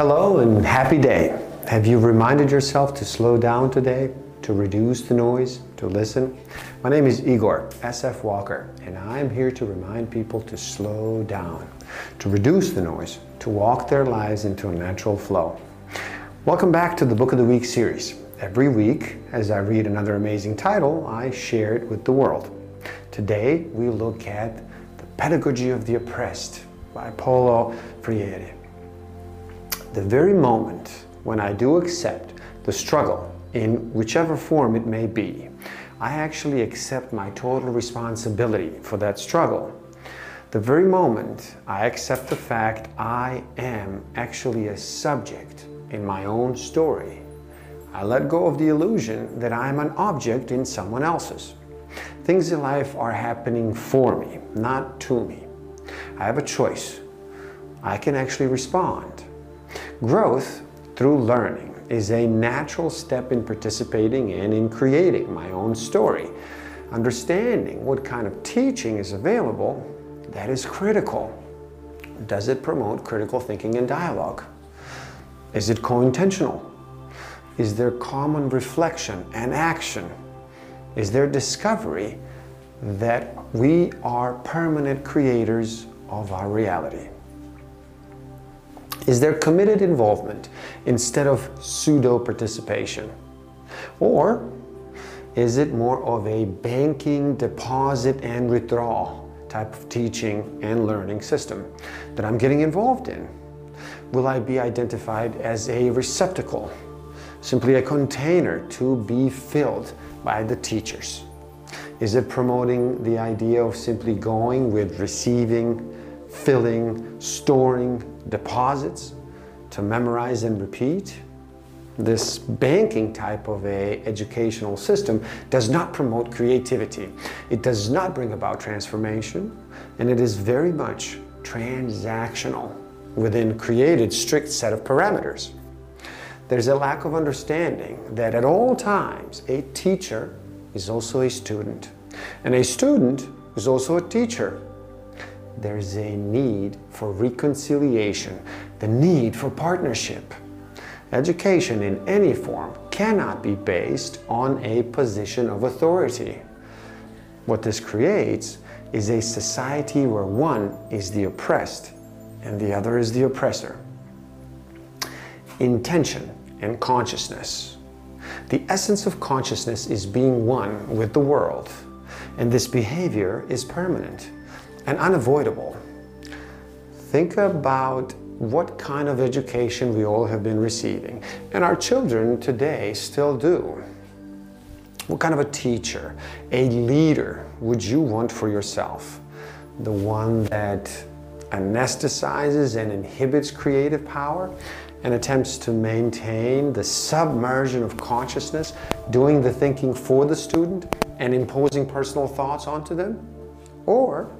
Hello and happy day. Have you reminded yourself to slow down today, to reduce the noise, to listen? My name is Igor SF Walker, and I'm here to remind people to slow down, to reduce the noise, to walk their lives into a natural flow. Welcome back to the Book of the Week series. Every week, as I read another amazing title, I share it with the world. Today, we look at The Pedagogy of the Oppressed by Paulo Freire. The very moment when I do accept the struggle in whichever form it may be, I actually accept my total responsibility for that struggle. The very moment I accept the fact I am actually a subject in my own story, I let go of the illusion that I'm an object in someone else's. Things in life are happening for me, not to me. I have a choice. I can actually respond. Growth through learning is a natural step in participating in in creating my own story. Understanding what kind of teaching is available, that is critical. Does it promote critical thinking and dialogue? Is it co-intentional? Is there common reflection and action? Is there discovery that we are permanent creators of our reality? Is there committed involvement instead of pseudo participation? Or is it more of a banking, deposit, and withdrawal type of teaching and learning system that I'm getting involved in? Will I be identified as a receptacle, simply a container to be filled by the teachers? Is it promoting the idea of simply going with receiving, filling, storing deposits to memorize and repeat? This banking type of a educational system does not promote creativity. It does not bring about transformation, and it is very much transactional within created strict set of parameters. There's a lack of understanding that at all times a teacher is also a student, and a student is also a teacher. There's a need for reconciliation, the need for partnership. Education in any form cannot be based on a position of authority. What this creates is a society where one is the oppressed and the other is the oppressor. Intention and consciousness. The essence of consciousness is being one with the world, and this behavior is permanent and unavoidable. Think about what kind of education we all have been receiving, and our children today still do. What kind of a teacher, a leader would you want for yourself? The one that anesthetizes and inhibits creative power and attempts to maintain the submersion of consciousness, doing the thinking for the student and imposing personal thoughts onto them? Or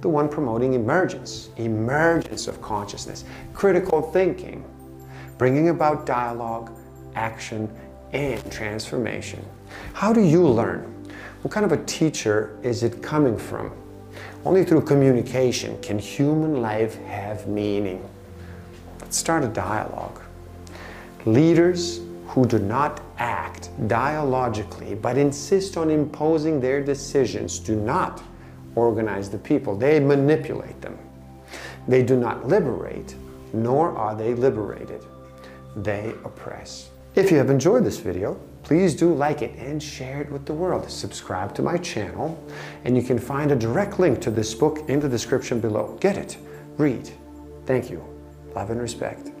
the one promoting emergence, emergence of consciousness, critical thinking, bringing about dialogue, action, and transformation. How do you learn? What kind of a teacher is it coming from? Only through communication can human life have meaning. Let's start a dialogue. Leaders who do not act dialogically but insist on imposing their decisions do not organize the people. They manipulate them. They do not liberate, nor are they liberated. They oppress. If you have enjoyed this video, please do like it and share it with the world. Subscribe to my channel, and you can find a direct link to this book in the description below. Get it, read. Thank you. Love and respect.